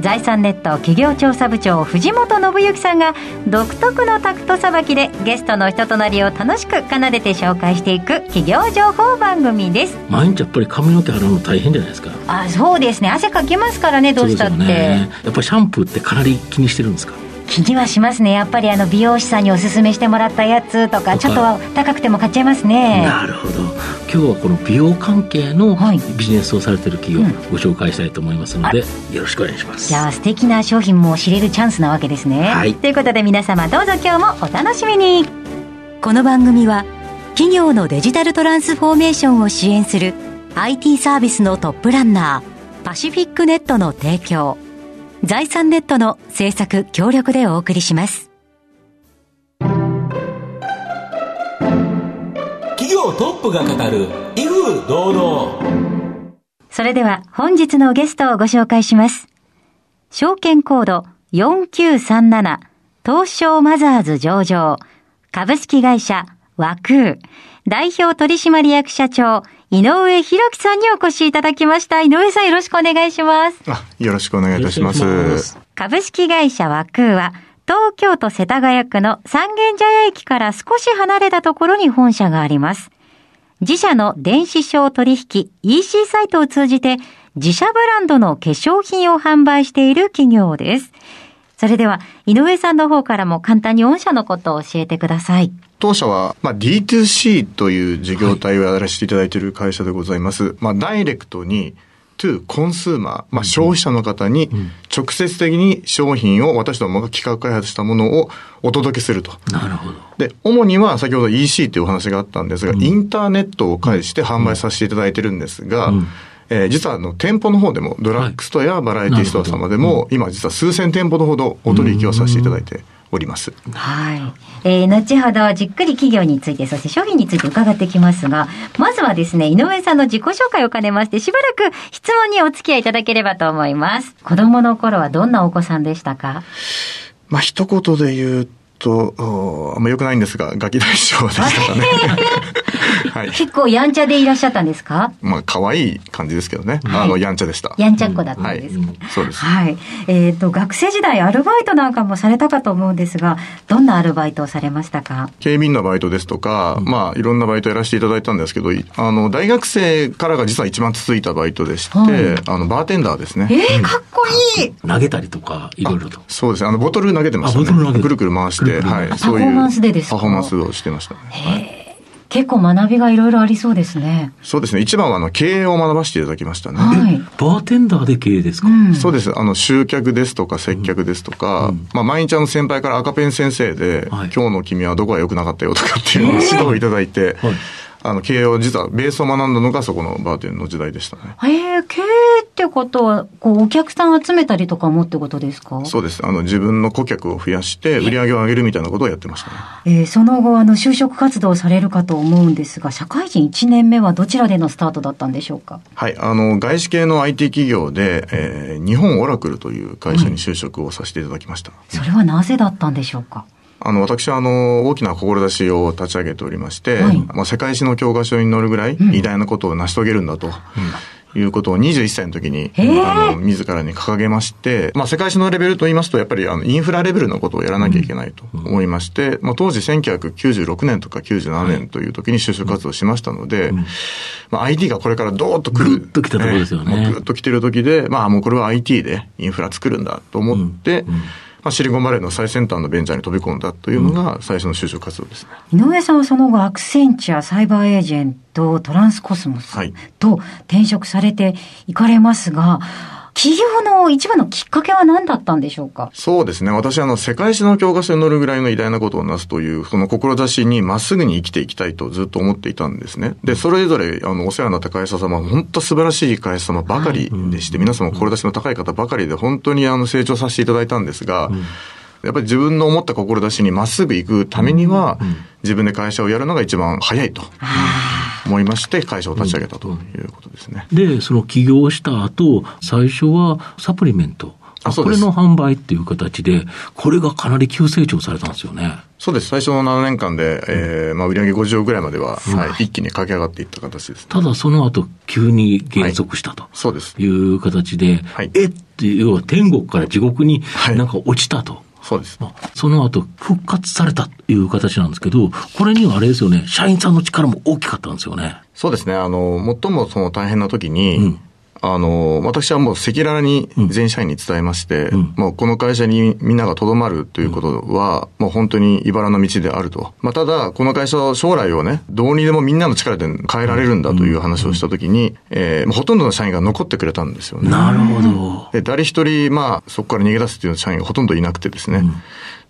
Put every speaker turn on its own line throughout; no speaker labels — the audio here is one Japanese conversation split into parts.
財産ネット企業調査部長藤本信之さんが独特のタクトさばきでゲストの人となりを楽しく奏でて紹介していく企業情報番組です。
毎日やっぱり髪の毛洗うの大変じゃないですか？
あそうですね。汗かきますからねどうしたって、
ね、やっぱりシャンプーってかなり気にしてるんですか？
気にはしますね。やっぱりあの美容師さんにおすすめしてもらったやつとかちょっと高くても買っちゃいますね。
なるほど。今日はこの美容関係のビジネスをされてる企業をご紹介したいと思いますので、うん、よろしくお願いします。
じゃあ素敵な商品も知れるチャンスなわけですね、はい、ということで皆様どうぞ今日もお楽しみに。この番組は企業のデジタルトランスフォーメーションを支援する IT サービスのトップランナーパシフィックネットの提供財産ネットの制作協力でお送りします。
企業トップが語る威風堂々。
それでは本日のゲストをご紹介します。証券コード4937東証マザーズ上場株式会社和空代表取締役社長井上弘樹さんにお越しいただきました。井上さんよろしくお願いします。
あ、よろしくお願いいたします。
株式会社和空は、東京都世田谷区の三軒茶屋駅から少し離れたところに本社があります。自社の電子商取引 EC サイトを通じて自社ブランドの化粧品を販売している企業です。それでは、井上さんの方からも簡単に御社のことを教えてください。
当社は、まあ、D2C という事業体をやらせていただいている会社でございます。はい、まあ、ダイレクトに、トゥコンスーマー、まあ、消費者の方に直接的に商品を私どもが企画開発したものをお届けすると。
なるほど。
で、主には先ほど EC というお話があったんですが、うん、インターネットを介して販売させていただいてるんですが、うんえー、実はあの店舗の方でもドラッグストアやバラエティストア様でも、はい、今実は数千店舗のほどお取引をさせていただいております。
はい。えー、後ほどじっくり企業について、そして商品について伺ってきますが、まずはですね、井上さんの自己紹介を兼ねまして、しばらく質問にお付き合いいただければと思います。子供の頃はどんなお子さんでしたか？
まあ、一言で言うと、あんま良くないんですが、ガキ大将でしたかね。
はい、結構やんちゃでいらっしゃったんですか？
まあ、可愛い感じですけどね。はい、あの、やんちゃでした。
やんちゃっ子だったんですか、うんはい、
そうです。
はい。えっ、ー、と、学生時代アルバイトなんかもされたかと思うんですが、どんなアルバイトをされましたか？
警備員のバイトですとか、うん、まあ、いろんなバイトやらせていただいたんですけど、あの、大学生からが実は一番続いたバイトでして、はい、あの、バーテンダーですね。
えー、かっこいい、
投げたりとか、いろいろと。
そうですね。あの、ボトル投げてましたね。くるくる回して、はい。
そういう。パフォーマンスでです
か？パフォーマンスをしてましたね。はい
結構学びがいろいろありそうですね。
そうですね。一番はあの経営を学ばせていただきましたね。は
い、バーテンダーで経営ですか、う
ん、そうです。あの集客ですとか接客ですとか、うん、まあ毎日あの先輩から赤ペン先生で、はい、今日の君はどこが良くなかったよとかっていうのを指導をいただいて、はいあの、経営を実はベースを学んだのがそこのバーテンの時代でしたね。
へえ、経営ってことは、こう、お客さん集めたりとかもってことですか？
そうです。あの、自分の顧客を増やして、売り上げを上げるみたいなことをやってましたね。
えー、その後、あの、就職活動されるかと思うんですが、社会人1年目はどちらでのスタートだったんでしょうか？
はい。あの、外資系の IT 企業で、えー、日本オラクルという会社に就職をさせていただきました。
それはなぜだったんでしょうか？
あの、私は、あの、大きな志を立ち上げておりまして、はい、まあ、世界史の教科書に載るぐらい偉大なことを成し遂げるんだと。うんいうことを21歳の時に、あの、自らに掲げまして、まあ、世界史のレベルと言いますと、やっぱり、あの、インフラレベルのことをやらなきゃいけないと思いまして、まあ、当時1996年とか97年という時に就職活動しましたので、まあ、IT がこれからドーッと来る。
ぐっと来たところですよね。
ぐっと来てる時で、まあ、もうこれは IT でインフラ作るんだと思って、うんうんまあ、シリコンバレーの最先端のベンチャーに飛び込んだというのが最初の就職活動ですね、
井上さんはその後アクセンチャーサイバーエージェントトランスコスモスと転職されていかれますが、企業の一番のきっかけは何だったんでしょうか？
そうですね。私、あの、世界史の教科書に載るぐらいの偉大なことをなすという、その志にまっすぐに生きていきたいとずっと思っていたんですね。で、それぞれ、あの、お世話になった会社様、本当素晴らしい会社様ばかりでして、はい、皆様志の高い方ばかりで、本当にあの、成長させていただいたんですが、うん。やっぱり自分の思った志にまっすぐ行くためには、自分で会社をやるのが一番早いと思いまして、会社を立ち上げたということですね。
で、その起業した後、最初はサプリメント。これの販売っていう形で、これがかなり急成長されたんですよね。
そうです。最初の7年間で、えー、まあ、売上50億ぐらいまでは、はい、一気に駆け上がっていった形です、ね、
ただ、その後、急に減速したと、はい、
そうです。
いう形で、はい、えっていう、要は天国から地獄になんか落ちたと。
そうです。ま
あ、その後、復活されたという形なんですけど、これにはあれですよね、社員さんの力も大きかったんですよね。
そうですね。あの、最もその大変な時に、うんあの、私はもう赤裸々に全社員に伝えまして、うん、もうこの会社にみんながとどまるということは、もう本当に茨の道であると。まあ、ただ、この会社は将来をね、どうにでもみんなの力で変えられるんだという話をしたときに、えー、ほとんどの社員が残ってくれたんですよね。
なるほど。
で、誰一人、まあ、そこから逃げ出すっていう社員がほとんどいなくてですね。うん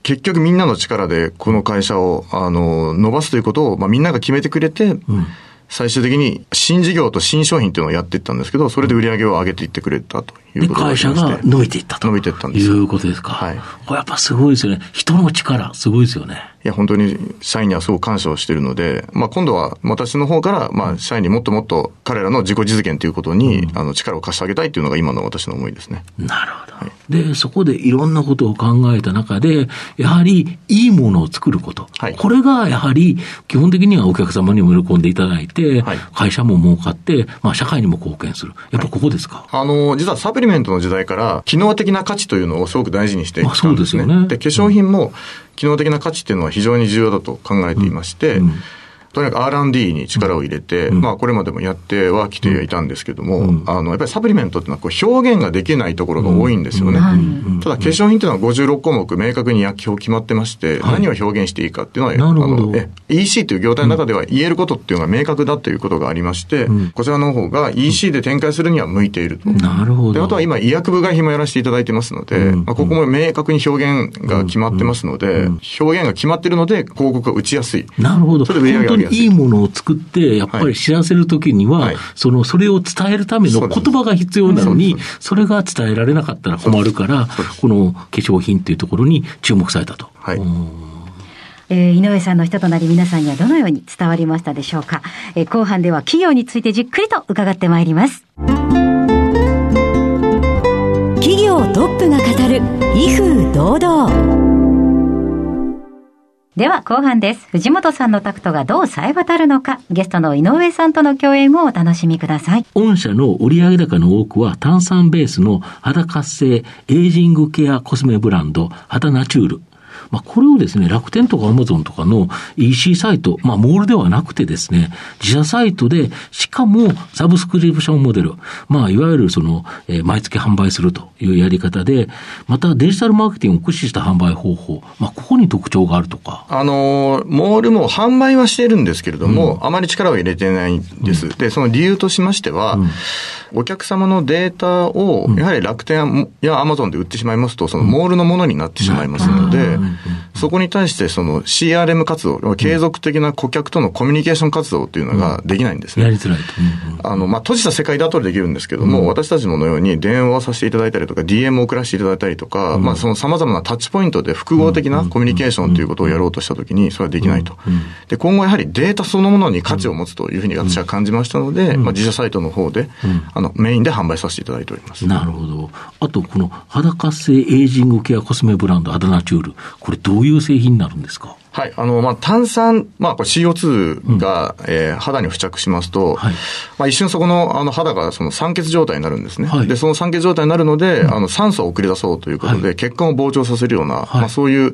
結局みんなの力でこの会社を、あの、伸ばすということを、まあ、みんなが決めてくれて、うん最終的に新事業と新商品っていうのをやっていったんですけど、それで売り上げを上げていってくれたということ
で会社が伸びていったと。
伸びていったんです
いうことですか。はい。これやっぱすごいですよね。人の力、すごいですよね。
いや、本当に社員にはすごく感謝をしているので、まあ今度は私の方から、まあ社員にもっともっと彼らの自己実現ということに、うん、あの力を貸してあげたいというのが今の私の思いですね。
なるほど。はい、で、そこでいろんなことを考えた中で、やはりいいものを作ること。はい、これがやはり基本的にはお客様にも喜んでいただいて、はい、会社も儲かって、まあ社会にも貢献する。やっぱここですか、
あの、実はサプリメントの時代から機能的な価値というのをすごく大事にしていたんですね。そうですよね。で、化粧品も、機能的な価値っていうのは非常に重要だと考えていまして、うんうんとにかく R&D に力を入れて、うん、まあこれまでもやってはきてはいたんですけども、うん、あのやっぱりサプリメントっていうのはこう表現ができないところが多いんですよね。ただ化粧品っていうのは56項目明確に薬機法決まってまして、はい、何を表現していいかっていうのは、あのえ EC という業態の中では言えることっていうのが明確だということがありまして、うん、こちらの方が EC で展開するには向いていると。
なるほど。
で、あとは今医薬部外品もやらせていただいてますので、まあ、ここも明確に表現が決まってますので、表現が決まってるので広告が打ちやすい。
なるほど。それで売り上げが上げい。いいものを作って、やっぱり知らせるときには、はい、その、それを伝えるための言葉が必要なのに、それが伝えられなかったら困るから、この化粧品っていうところに注目されたと。
はい。
えー、井上さんの人となり皆さんにはどのように伝わりましたでしょうか、えー、後半では企業についてじっくりと伺ってまいります。企業トップが語る威風堂々では後半です。藤本さんのタクトがどう冴え渡るのか、ゲストの井上さんとの共演をお楽しみください。
御社の売上高の多くは炭酸ベースの肌活性エイジングケアコスメブランド、肌ナチュール。まあ、これをですね、楽天とかアマゾンとかの EC サイト、まあ、モールではなくてですね、自社サイトで、しかもサブスクリプションモデル、まあ、いわゆるその、えー、毎月販売するというやり方で、またデジタルマーケティングを駆使した販売方法、まあ、ここに特徴があるとか。
あの、モールも販売はしてるんですけれども、うん、あまり力を入れてないんです。うん、で、その理由としましては、うん。お客様のデータを、やはり楽天やアマゾンで売ってしまいますと、そのモールのものになってしまいますので、そこに対してその CRM 活動、継続的な顧客とのコミュニケーション活動っていうのができないんですね。
やりづらい
と。あの、まあ、閉じた世界だとできるんですけども、私たちのように電話をさせていただいたりとか、DM を送らせていただいたりとか、まあ、その様々なタッチポイントで複合的なコミュニケーションということをやろうとしたときに、それはできないと。で、今後やはりデータそのものに価値を持つというふうに私は感じましたので、まあ、自社サイトの方で、あの、メインで販売させていただいております。
なるほど。あと、この肌活性エイジングケアコスメブランド、アダナチュール。これどういう製品になるんですか？
はい。あの、まあ、炭酸、まあ、これ CO2 が、うん、えー、肌に付着しますと、はい、まあ、一瞬そこの、あの、肌がその酸欠状態になるんですね。はい、で、その酸欠状態になるので、うん、あの、酸素を送り出そうということで、はい、血管を膨張させるような、まあ、そういう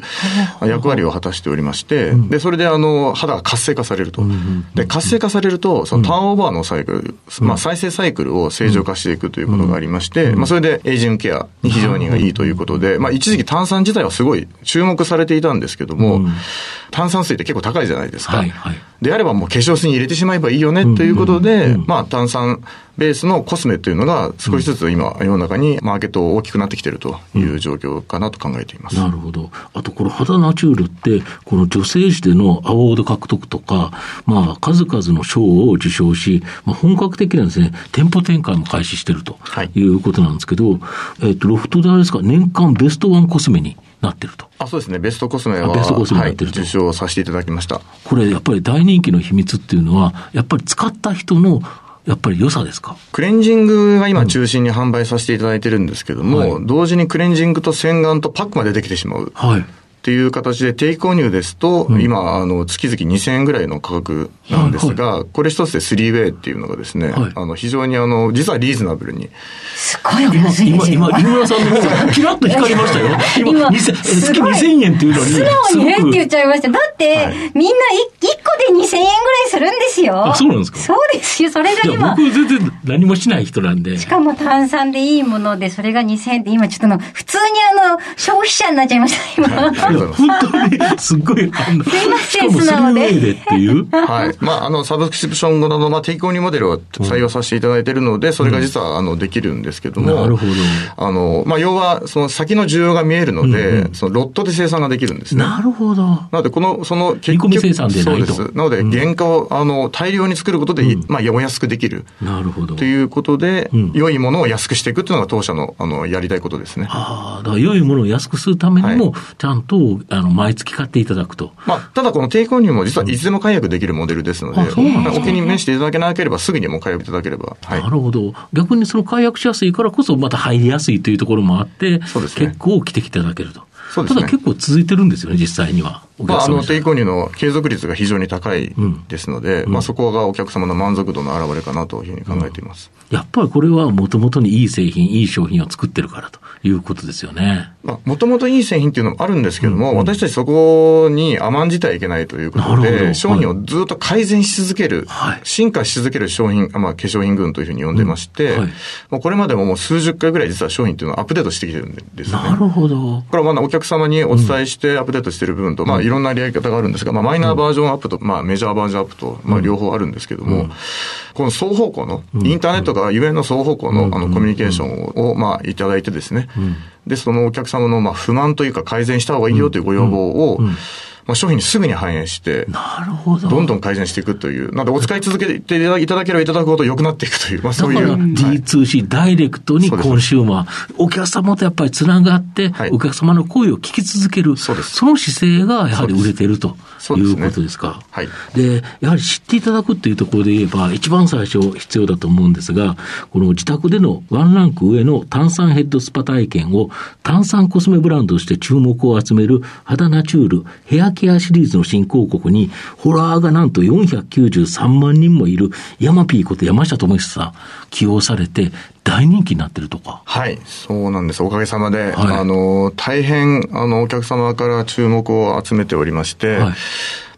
役割を果たしておりまして、で、それで、あの、肌が活性化されると。で、活性化されると、そのターンオーバーのサイクル、まあ、再生サイクルを正常化していくということがありまして、まあ、それで、エイジングケアに非常にいいということで、まあ、一時期炭酸自体はすごい注目されていたんですけども、炭酸水って結構高いじゃないですか。はいはい、であればもう化粧水に入れてしまえばいいよねということで、まあ炭酸ベースのコスメというのが少しずつ今世の中にマーケット大きくなってきているという状況かなと考えています。
なるほど。あとこの肌ナチュールって、この女性誌でのアワード獲得とか、まあ数々の賞を受賞し、まあ本格的なですね、店舗展開も開始しているということなんですけど、はい、えっ、と、ロフトであれですか、年間ベストワンコスメになってると。
あそうですね、ベストコスメは、ベストコスメはい、受賞させていただきました。
これ、やっぱり大人気の秘密っていうのは、やっぱり使った人のやっぱり良さですか？
クレンジングが今中心に販売させていただいてるんですけども、はい、同時にクレンジングと洗顔とパックまでできてしまう。はい。っていう形で定期購入ですと、うん、今、あの、月々2000円ぐらいの価格なんですが、はいはい、これ一つで 3way っていうのがですね、はい、あの、非常にあの、実はリーズナブルに。
すごいお安い
です今、今、井村さんの方が キラッと光りましたよ。今、今月2000円っていうのに。素
直にえって言っちゃいました。だって、はい、みんな1個で2000円ぐらいするんですよ。
あ、そうなんですか？
そうですよ。それが今。
僕全然何もしない人なんで。
しかも炭酸でいいもので、それが2000円って今ちょっとの、普通にあの、消費者になっちゃいました、今。
本当に、すっごい、
すいません、素直で。
でっていう。
はい。まあ、あの、サブスクリプション後の、まあ、提供にモデルを採用させていただいているので、それが実は、あの、できるんですけども。
なるほど。
あの、まあ、要は、その先の需要が見えるので、そのロットで生産ができるんですね。
なるほど。な
ので、この、その、
結局、生産で
そうです。なので、原価を、あの、大量に作ることで、まあ、お安くできる。
なるほど。
ということで、良いものを安くしていくっていうのが当社の、あの、やりたいことですね。
ああ、だから良いものを安くするためにも、ちゃんと、あの、毎月買っていただくと。
まあ、ただこの低購入も実はいつでも解約できるモデルですので、お気に召していただけなければ、すぐにも解約いただければ。
はい、なるほど。逆にその解約しやすいからこそ、また入りやすいというところもあって、そうですね、結構来ていただけると。ね、ただ結構続いてるんですよね、実際には。
まあ、あの、低購入の継続率が非常に高いですので、うん、まあ、そこがお客様の満足度の表れかなというふうに考えています。
うん、やっぱりこれはもともとにいい製品、いい商品を作ってるからということですよね。
まあ、もともといい製品っていうのもあるんですけども、うん、私たちそこに甘んじてはいけないということで、商品をずっと改善し続ける、はい、進化し続ける商品、まあ、化粧品群というふうに呼んでまして、はい、もうこれまでももう数十回ぐらい実は商品っていうのをアップデートしてきてるんですね。
なるほど。
これはまあお客様にお伝えしてアップデートしている部分と、まあ、いろんなやり方があるんですが、まあ、マイナーバージョンアップと、まあ、メジャーバージョンアップと、まあ、両方あるんですけども、この双方向の、インターネットがゆえの双方向の、あの、コミュニケーションを、まあ、いただいてですね、で、そのお客様の、まあ、不満というか改善した方がいいよというご要望を、まあ、商品にすぐに反映して、
なるほど。
どんどん改善していくという。なので、お使い続けていただければいただくほど良くなっていくという、まあ、そういう。
D2C、はい、ダイレクトにコンシューマー、お客様とやっぱりつながって、はい、お客様の声を聞き続ける。そうです。その姿勢がやはり売れてるということですか。はい。で、やはり知っていただくっていうところで言えば、一番最初必要だと思うんですが、この自宅でのワンランク上の炭酸ヘッドスパ体験を炭酸コスメブランドとして注目を集める肌ナチュールヘアケアシリーズの新興国に、ホラーがなんと493万人もいる、ヤマピーこと山下智久さん、起用されて、大人気になってるとか。
はい、そうなんです。おかげさまで、はい、あの、大変、あの、お客様から注目を集めておりまして、はい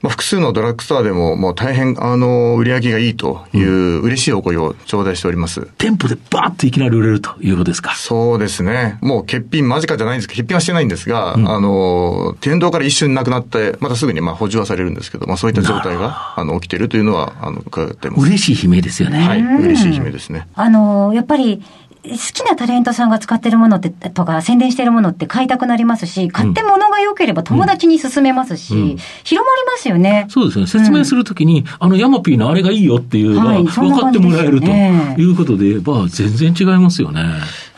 まあ、複数のドラッグストアでも、もう大変、あの、売り上げがいいという嬉しいお声を頂戴しております。うん、
店舗でバーッといきなり売れるということですか？
そうですね。もう欠品間近じゃないんですけど、欠品はしてないんですが、うん、あの、店頭から一瞬なくなって、またすぐにまあ補充はされるんですけど、まあそういった状態が、あの、起きているというのは、あの、伺ってます。
嬉しい悲鳴ですよね。
はい、嬉しい悲鳴ですね。
あの、やっぱり、好きなタレントさんが使ってるものってとか宣伝してるものって買いたくなりますし、買って物が良ければ友達に勧めますし、うんうん、広まりますよね。
そうですね。説明するときに、あのヤマピーのあれがいいよっていうのが分かってもらえるということで言えば、全然違いますよね。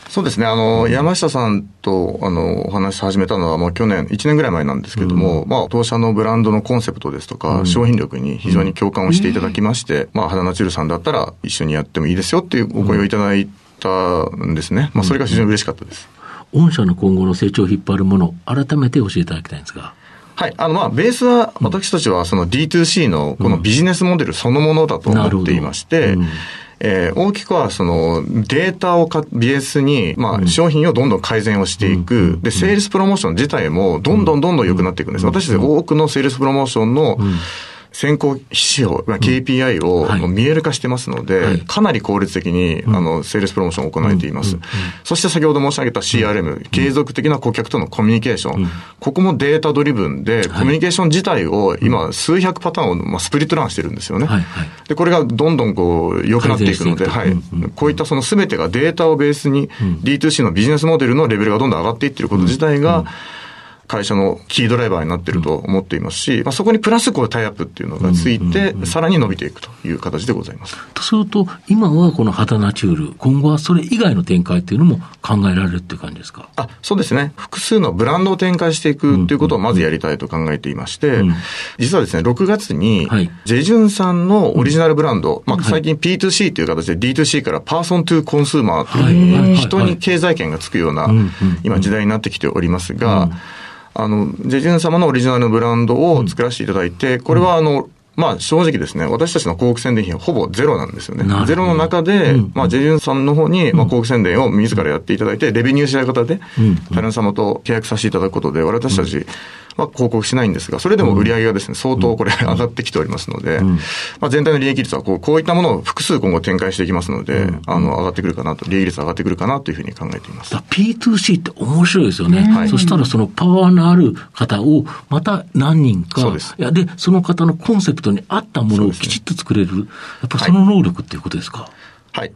そうですね。あの、山下さんと、あの、お話し始めたのは、もう去年、1年ぐらい前なんですけども、うん、まあ、当社のブランドのコンセプトですとか、うん、商品力に非常に共感をしていただきまして、うん、まあ、肌ナチュルさんだったら一緒にやってもいいですよっていうお声をいただいたんですね。まあ、それが非常に嬉しかったです。
御社の今後の成長を引っ張るもの、改めて教えていただきたいんですが。
はい。あの、まあ、ベースは、私たちはその D2C のこのビジネスモデルそのものだと思っていまして、うんえー、大きくはそのデータをかベースに、まあ、商品をどんどん改善をしていく、で、セールスプロモーション自体もどんどんどんどん良くなっていくんです。私たち多くのセールスプロモーションの、先行指標、まあ、KPI を
はい。
見える化してますので、
はい。
かなり効率的に、あの、セールスプロモーションを行えています。そして先ほど申し上げた CRM、継続的な顧客とのコミュニケーション、ここもデータドリブンで、コミュニケーション自体を今、数百パターンを、まあ、スプリットランしてるんですよね。で、これがどんどんこう、良くなっていくので、はい。こういったその全てがデータをベースに、D2C のビジネスモデルのレベルがどんどん上がっていってること自体が、会社のキードライバーになってると思っていますし、まあ、そこにプラスこうタイアップっていうのがついて、さらに伸びていくという形でございます。
とすると、今はこの肌ナチュール、今後はそれ以外の展開っていうのも考えられるっていう感じですか？
あそうですね。複数のブランドを展開していくということをまずやりたいと考えていまして、
ん
実はですね、6月に
はい、
ジェジュンさんのオリジナルブランド、まあ、最近 P2C という形で D2C からパーソントゥコンスーマーという、人に経済圏がつくような今時代になってきておりますが、あの、ジェジュン様のオリジナルのブランドを作らせていただいて、これはあの、まあ正直ですね、私たちの広告宣伝費はほぼゼロなんですよねゼロの中で、
うん。
まあジェジュンさんの方に、まあ広告宣伝を自らやっていただいて、レベニューシェア型で
うん、
タレント様と契約させていただくことで、私たちは広告しないんですが、それでも売り上げがですね、相当これ上がってきておりますので、まあ全体の利益率はこう、こういったものを複数今後展開していきますので、あの、上がってくるかなと、利益率上がってくるかなというふうに考えています。
だ P2C って面白いですよね。
はい。
そしたらそのパワーのある方をまた何人か、
そうです。
いやで、その方のコンセプトに合ったものをきちっと作れる、やっぱその能力っていうことですか？
はい、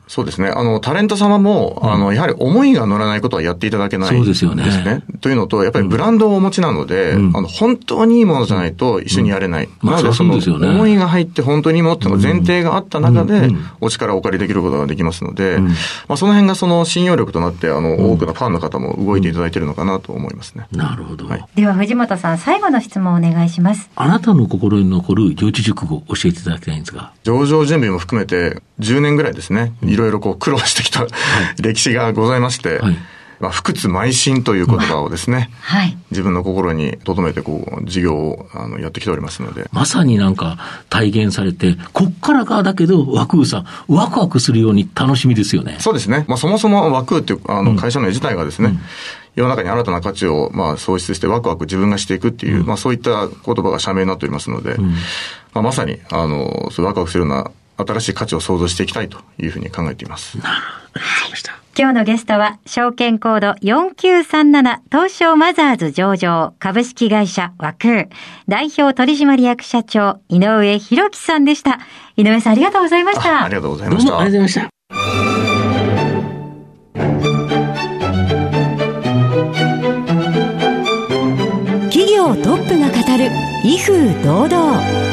そうですね。あの、タレント様も、あの、やはり思いが乗らないことはやっていただけない
そうですよね。
というのと、やっぱりブランドをお持ちなので、
うん。
あの、本当にいいものじゃないと一緒にやれない。
まあ
なので、その、思いが入って本当にいいものっていうのが前提があった中で
うん。うん、
お力をお借りできることができますので、
ん。
まあ、その辺がその信用力となって、あの、多くのファンの方も動いていただいているのかなと思いますね。
なるほど。
はい。
では藤本さん、最後の質問をお願いします。
あなたの心に残る四字熟語を教えていただきたいんですが。
上場準備も含めて10年ぐらいですね、いろいろこう苦労してきた歴史がございまして、
はい。
まあ、不屈邁進という言葉をですね、
はい。
自分の心に留めてこう、事業をあのやってきておりますので、
まさになんか体現されて、こっからがだけど、ワクーさん、ワクワクするように楽しみですよね。
そうですね。まあ、そもそも枠っていう、あの、会社の絵自体がですね、世の中に新たな価値を、まあ、創出してワクワク自分がしていくっていう、まあ、そういった言葉が社名になっておりますので、まあ、まさに、あの、そういうワクワクするような新しい価値を創造していきたいというふうに考えています。
今日のゲストは、証券コード4937東証マザーズ上場株式会社和空代表取締役社長井上博樹さんでした。井上さんありがとうございました。
あありがとうございました。
もありがとうございました。
企業トップが語る威風堂々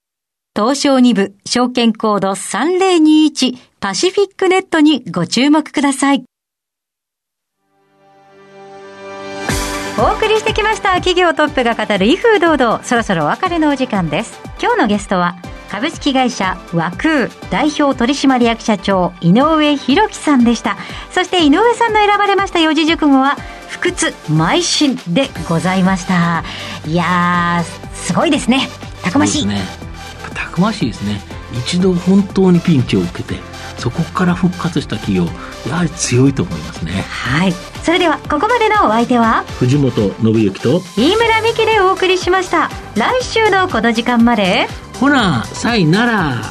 東証2部証券コード3021パシフィックネットにご注目ください。
お送りしてきました企業トップが語る威風堂々。そろそろお別れのお時間です。今日のゲストは株式会社和空代表取締役社長井上博樹さんでした。そして井上さんの選ばれました四字熟語は不屈邁進でございました。いやーすごいですね。たくましい、
ね。やっぱたくましいですね。一度本当にピンチを受けて、そこから復活した企業、やはり強いと思いますね。
はいそれではここまでのお相手は
藤本信之と、
飯村美希でお送りしました来週のこの時間まで
ほな、さいなら。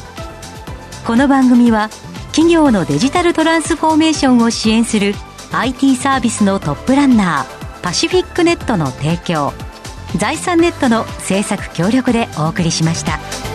この番組は企業のデジタルトランスフォーメーションを支援する IT サービスのトップランナーパシフィックネットの提供財産ネットの制作協力でお送りしました。